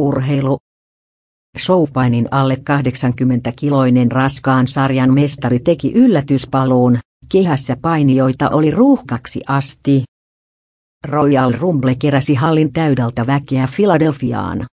Urheilu. Showpainin alle 80-kiloinen raskaan sarjan mestari teki yllätyspaluun, kehässä painijoita oli ruuhkaksi asti. Royal Rumble keräsi hallin täydeltä väkeä Filadelfiaan.